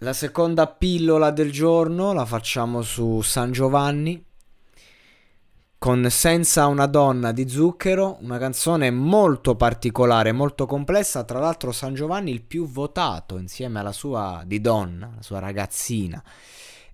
La seconda pillola del giorno la facciamo su San Giovanni con Senza una donna di Zucchero, una canzone molto particolare, molto complessa, tra l'altro San Giovanni il più votato insieme alla sua di donna, la sua ragazzina.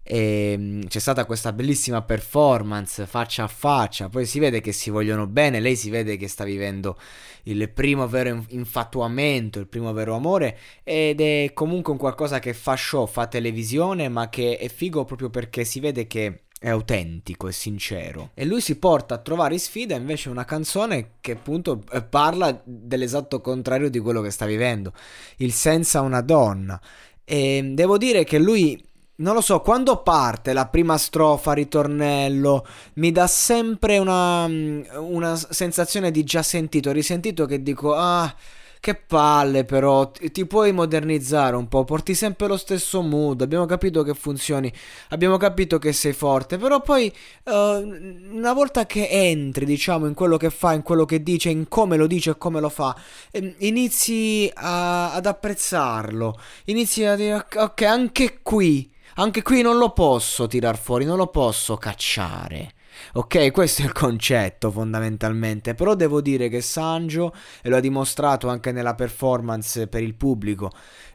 E mm, c'è stata questa bellissima performance faccia a faccia, poi si vede che si vogliono bene, lei si vede che sta vivendo il primo vero infatuamento, il primo vero amore ed è comunque un qualcosa che fa show, fa televisione, ma che è figo proprio perché si vede che è autentico e sincero. E lui si porta a trovare in sfida invece una canzone che appunto eh, parla dell'esatto contrario di quello che sta vivendo, il senza una donna. E devo dire che lui non lo so, quando parte la prima strofa, ritornello, mi dà sempre una, mm, una sensazione di già sentito, risentito che dico, ah, che palle però, ti, puoi modernizzare un po', porti sempre lo stesso mood, abbiamo capito che funzioni, abbiamo capito che sei forte, però poi uh, una volta che entri, diciamo, in quello che fa, in quello che dice, in come lo dice e come lo fa, eh, inizi a, ad apprezzarlo, inizi a dire, ok, anche qui anche qui non lo posso tirar fuori, non lo posso cacciare. Ok, questo è il concetto fondamentalmente, però devo dire che Sanjo, e lo ha dimostrato anche nella performance per il pubblico,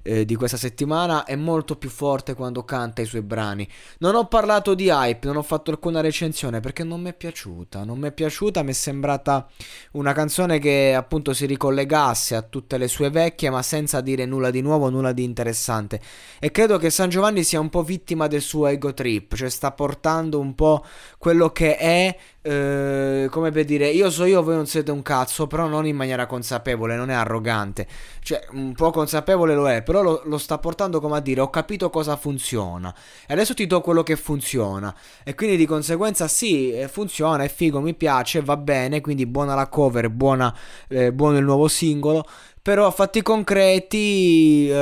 eh, di questa settimana è molto più forte quando canta i suoi brani. Non ho parlato di hype, non ho fatto alcuna recensione perché non mi è piaciuta. Non mi è piaciuta, mi è sembrata una canzone che appunto si ricollegasse a tutte le sue vecchie, ma senza dire nulla di nuovo, nulla di interessante. E credo che San Giovanni sia un po' vittima del suo ego trip, cioè sta portando un po' quello che è eh, come per dire, io so io, voi non siete un cazzo, però non in maniera consapevole, non è arrogante. Cioè, un po' consapevole lo è, però lo, lo, sta portando come a dire, ho capito cosa funziona. E adesso ti do quello che funziona. E quindi di conseguenza sì, eh, funziona, è figo, mi piace, va bene, quindi buona la cover, buona, eh, buono il nuovo singolo. Però a fatti concreti, eh,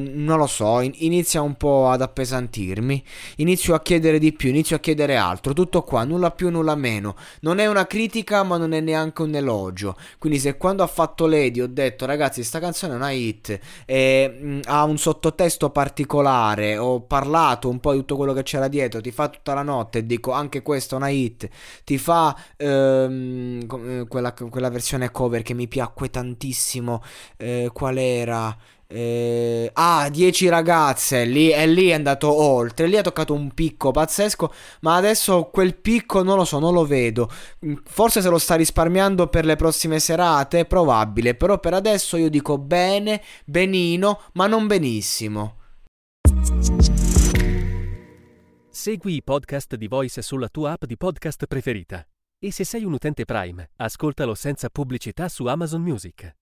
non lo so, in- inizia un po' ad appesantirmi. Inizio a chiedere di più, inizio a chiedere altro. Tutto qua, nulla più, nulla meno. Non è una critica, ma non è neanche un elogio. Quindi, se quando ha fatto Lady ho detto, ragazzi, sta canzone è una hit, e, mh, mm, ha un sottotesto particolare, ho parlato un po' di tutto quello che c'era dietro, ti fa tutta la notte e dico, anche questa è una hit, ti fa ehm, eh, quella, quella versione cover che mi piacque tantissimo eh, qual era? Eh, ah, 10 ragazze, lì, e lì è andato oltre, lì ha toccato un picco pazzesco, ma adesso quel picco non lo so, non lo vedo. Mm, forse se lo sta risparmiando per le prossime serate, è probabile, però per adesso io dico bene, benino, ma non benissimo. Segui i podcast di Voice sulla tua app di podcast preferita. E se sei un utente Prime, ascoltalo senza pubblicità su Amazon Music.